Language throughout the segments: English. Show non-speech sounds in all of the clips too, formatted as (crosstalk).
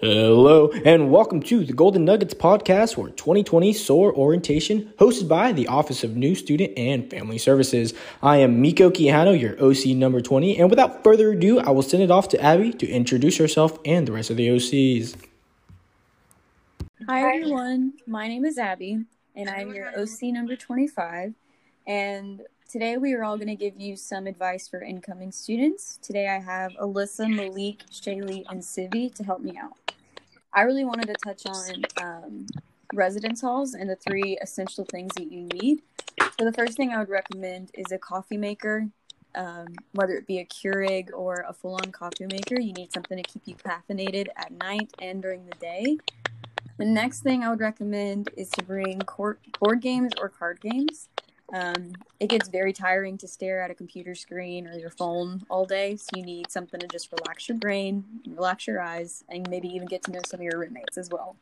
Hello, and welcome to the Golden Nuggets podcast for 2020 SOAR Orientation, hosted by the Office of New Student and Family Services. I am Miko Quijano, your OC number 20, and without further ado, I will send it off to Abby to introduce herself and the rest of the OCs. Hi, everyone. My name is Abby, and I'm your OC number 25. And today we are all going to give you some advice for incoming students. Today I have Alyssa, Malik, Shaylea, and Sivi to help me out. I really wanted to touch on um, residence halls and the three essential things that you need. So the first thing I would recommend is a coffee maker. Um, whether it be a Keurig or a full-on coffee maker, you need something to keep you caffeinated at night and during the day. The next thing I would recommend is to bring court, board games or card games. Um, it gets very tiring to stare at a computer screen or your phone all day, so you need something to just relax your brain, relax your eyes, and maybe even get to know some of your roommates as well.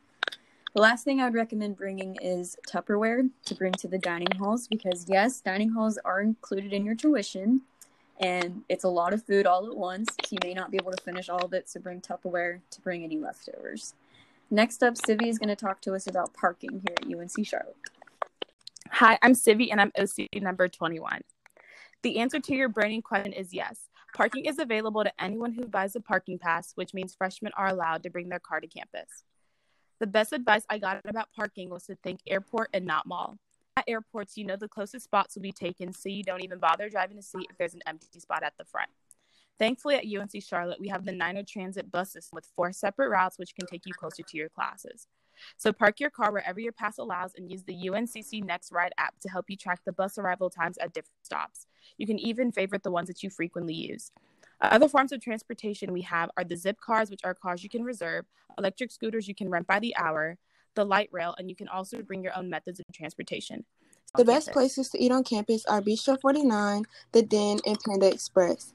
The last thing I would recommend bringing is Tupperware to bring to the dining halls because, yes, dining halls are included in your tuition, and it's a lot of food all at once, so you may not be able to finish all of it, so bring Tupperware to bring any leftovers. Next up, Sivi is going to talk to us about parking here at UNC Charlotte. Hi, I'm Sivi and I'm OC number 21. The answer to your burning question is yes. Parking is available to anyone who buys a parking pass, which means freshmen are allowed to bring their car to campus. The best advice I got about parking was to think airport and not mall. At airports, you know the closest spots will be taken, so you don't even bother driving to see if there's an empty spot at the front. Thankfully, at UNC Charlotte, we have the Niner Transit bus system with four separate routes, which can take you closer to your classes. So park your car wherever your pass allows and use the UNCC Next Ride app to help you track the bus arrival times at different stops. You can even favorite the ones that you frequently use. Other forms of transportation we have are the Zipcars, which are cars you can reserve, electric scooters you can rent by the hour, the light rail, and you can also bring your own methods of transportation. The best places to eat on campus are Bistro 49, The Den, and Panda Express.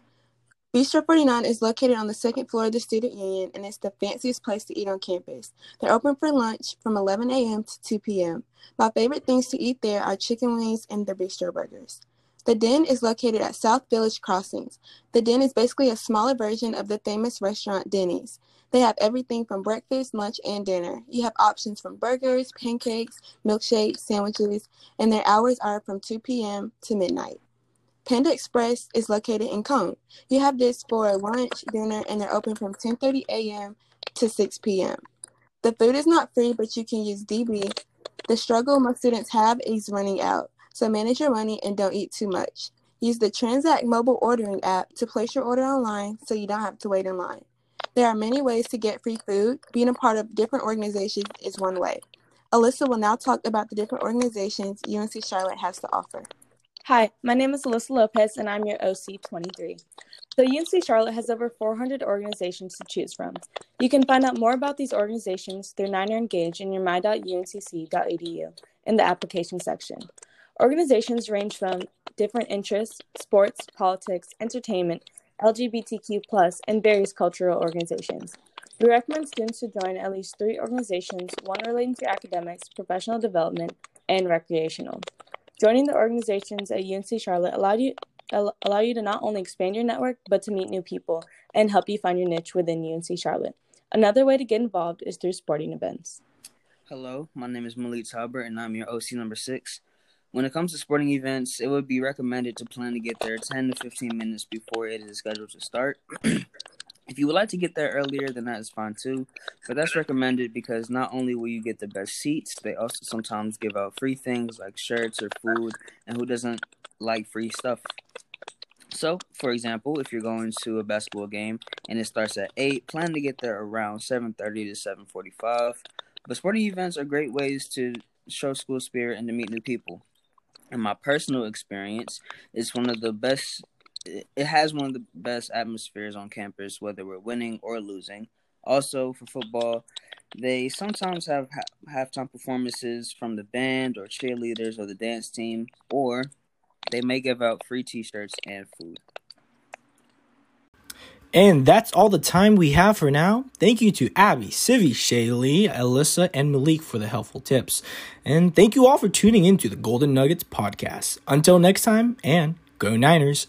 Bistro 49 is located on the second floor of the Student Union and it's the fanciest place to eat on campus. They're open for lunch from 11 a.m. to 2 p.m. My favorite things to eat there are chicken wings and their bistro burgers. The Den is located at South Village Crossings. The Den is basically a smaller version of the famous restaurant Denny's. They have everything from breakfast, lunch, and dinner. You have options from burgers, pancakes, milkshakes, sandwiches, and their hours are from 2 p.m. to midnight. Panda Express is located in Cone. You have this for lunch, dinner, and they're open from 10:30 a.m. to 6 p.m. The food is not free, but you can use DB. The struggle most students have is running out, so manage your money and don't eat too much. Use the Transact mobile ordering app to place your order online so you don't have to wait in line. There are many ways to get free food. Being a part of different organizations is one way. Alyssa will now talk about the different organizations UNC Charlotte has to offer. Hi, my name is Alyssa Lopez, and I'm your OC23. So, UNC Charlotte has over 400 organizations to choose from. You can find out more about these organizations through Niner Engage in your my.uncc.edu in the application section. Organizations range from different interests, sports, politics, entertainment, LGBTQ, and various cultural organizations. We recommend students to join at least three organizations, one relating to academics, professional development, and recreational. Joining the organizations at UNC Charlotte allowed you allow you to not only expand your network but to meet new people and help you find your niche within UNC Charlotte. Another way to get involved is through sporting events. Hello, my name is Malik Talbert and I'm your OC number 6. When it comes to sporting events, it would be recommended to plan to get there 10 to 15 minutes before it is scheduled to start. (clears throat) If you would like to get there earlier, then that is fine too. But that's recommended because not only will you get the best seats, they also sometimes give out free things like shirts or food, and who doesn't like free stuff? So, for example, if you're going to a basketball game and it starts at 8, plan to get there around 7:30 to 7:45. But sporting events are great ways to show school spirit and to meet new people. In my personal experience, it's one of the best it has one of the best atmospheres on campus, whether we're winning or losing. Also, for football, they sometimes have ha- halftime performances from the band or cheerleaders or the dance team, or they may give out free t shirts and food. And that's all the time we have for now. Thank you to Abby, Sivi, Shaylea, Alyssa, and Malik for the helpful tips. And thank you all for tuning in to the Golden Nuggets podcast. Until next time, and go Niners.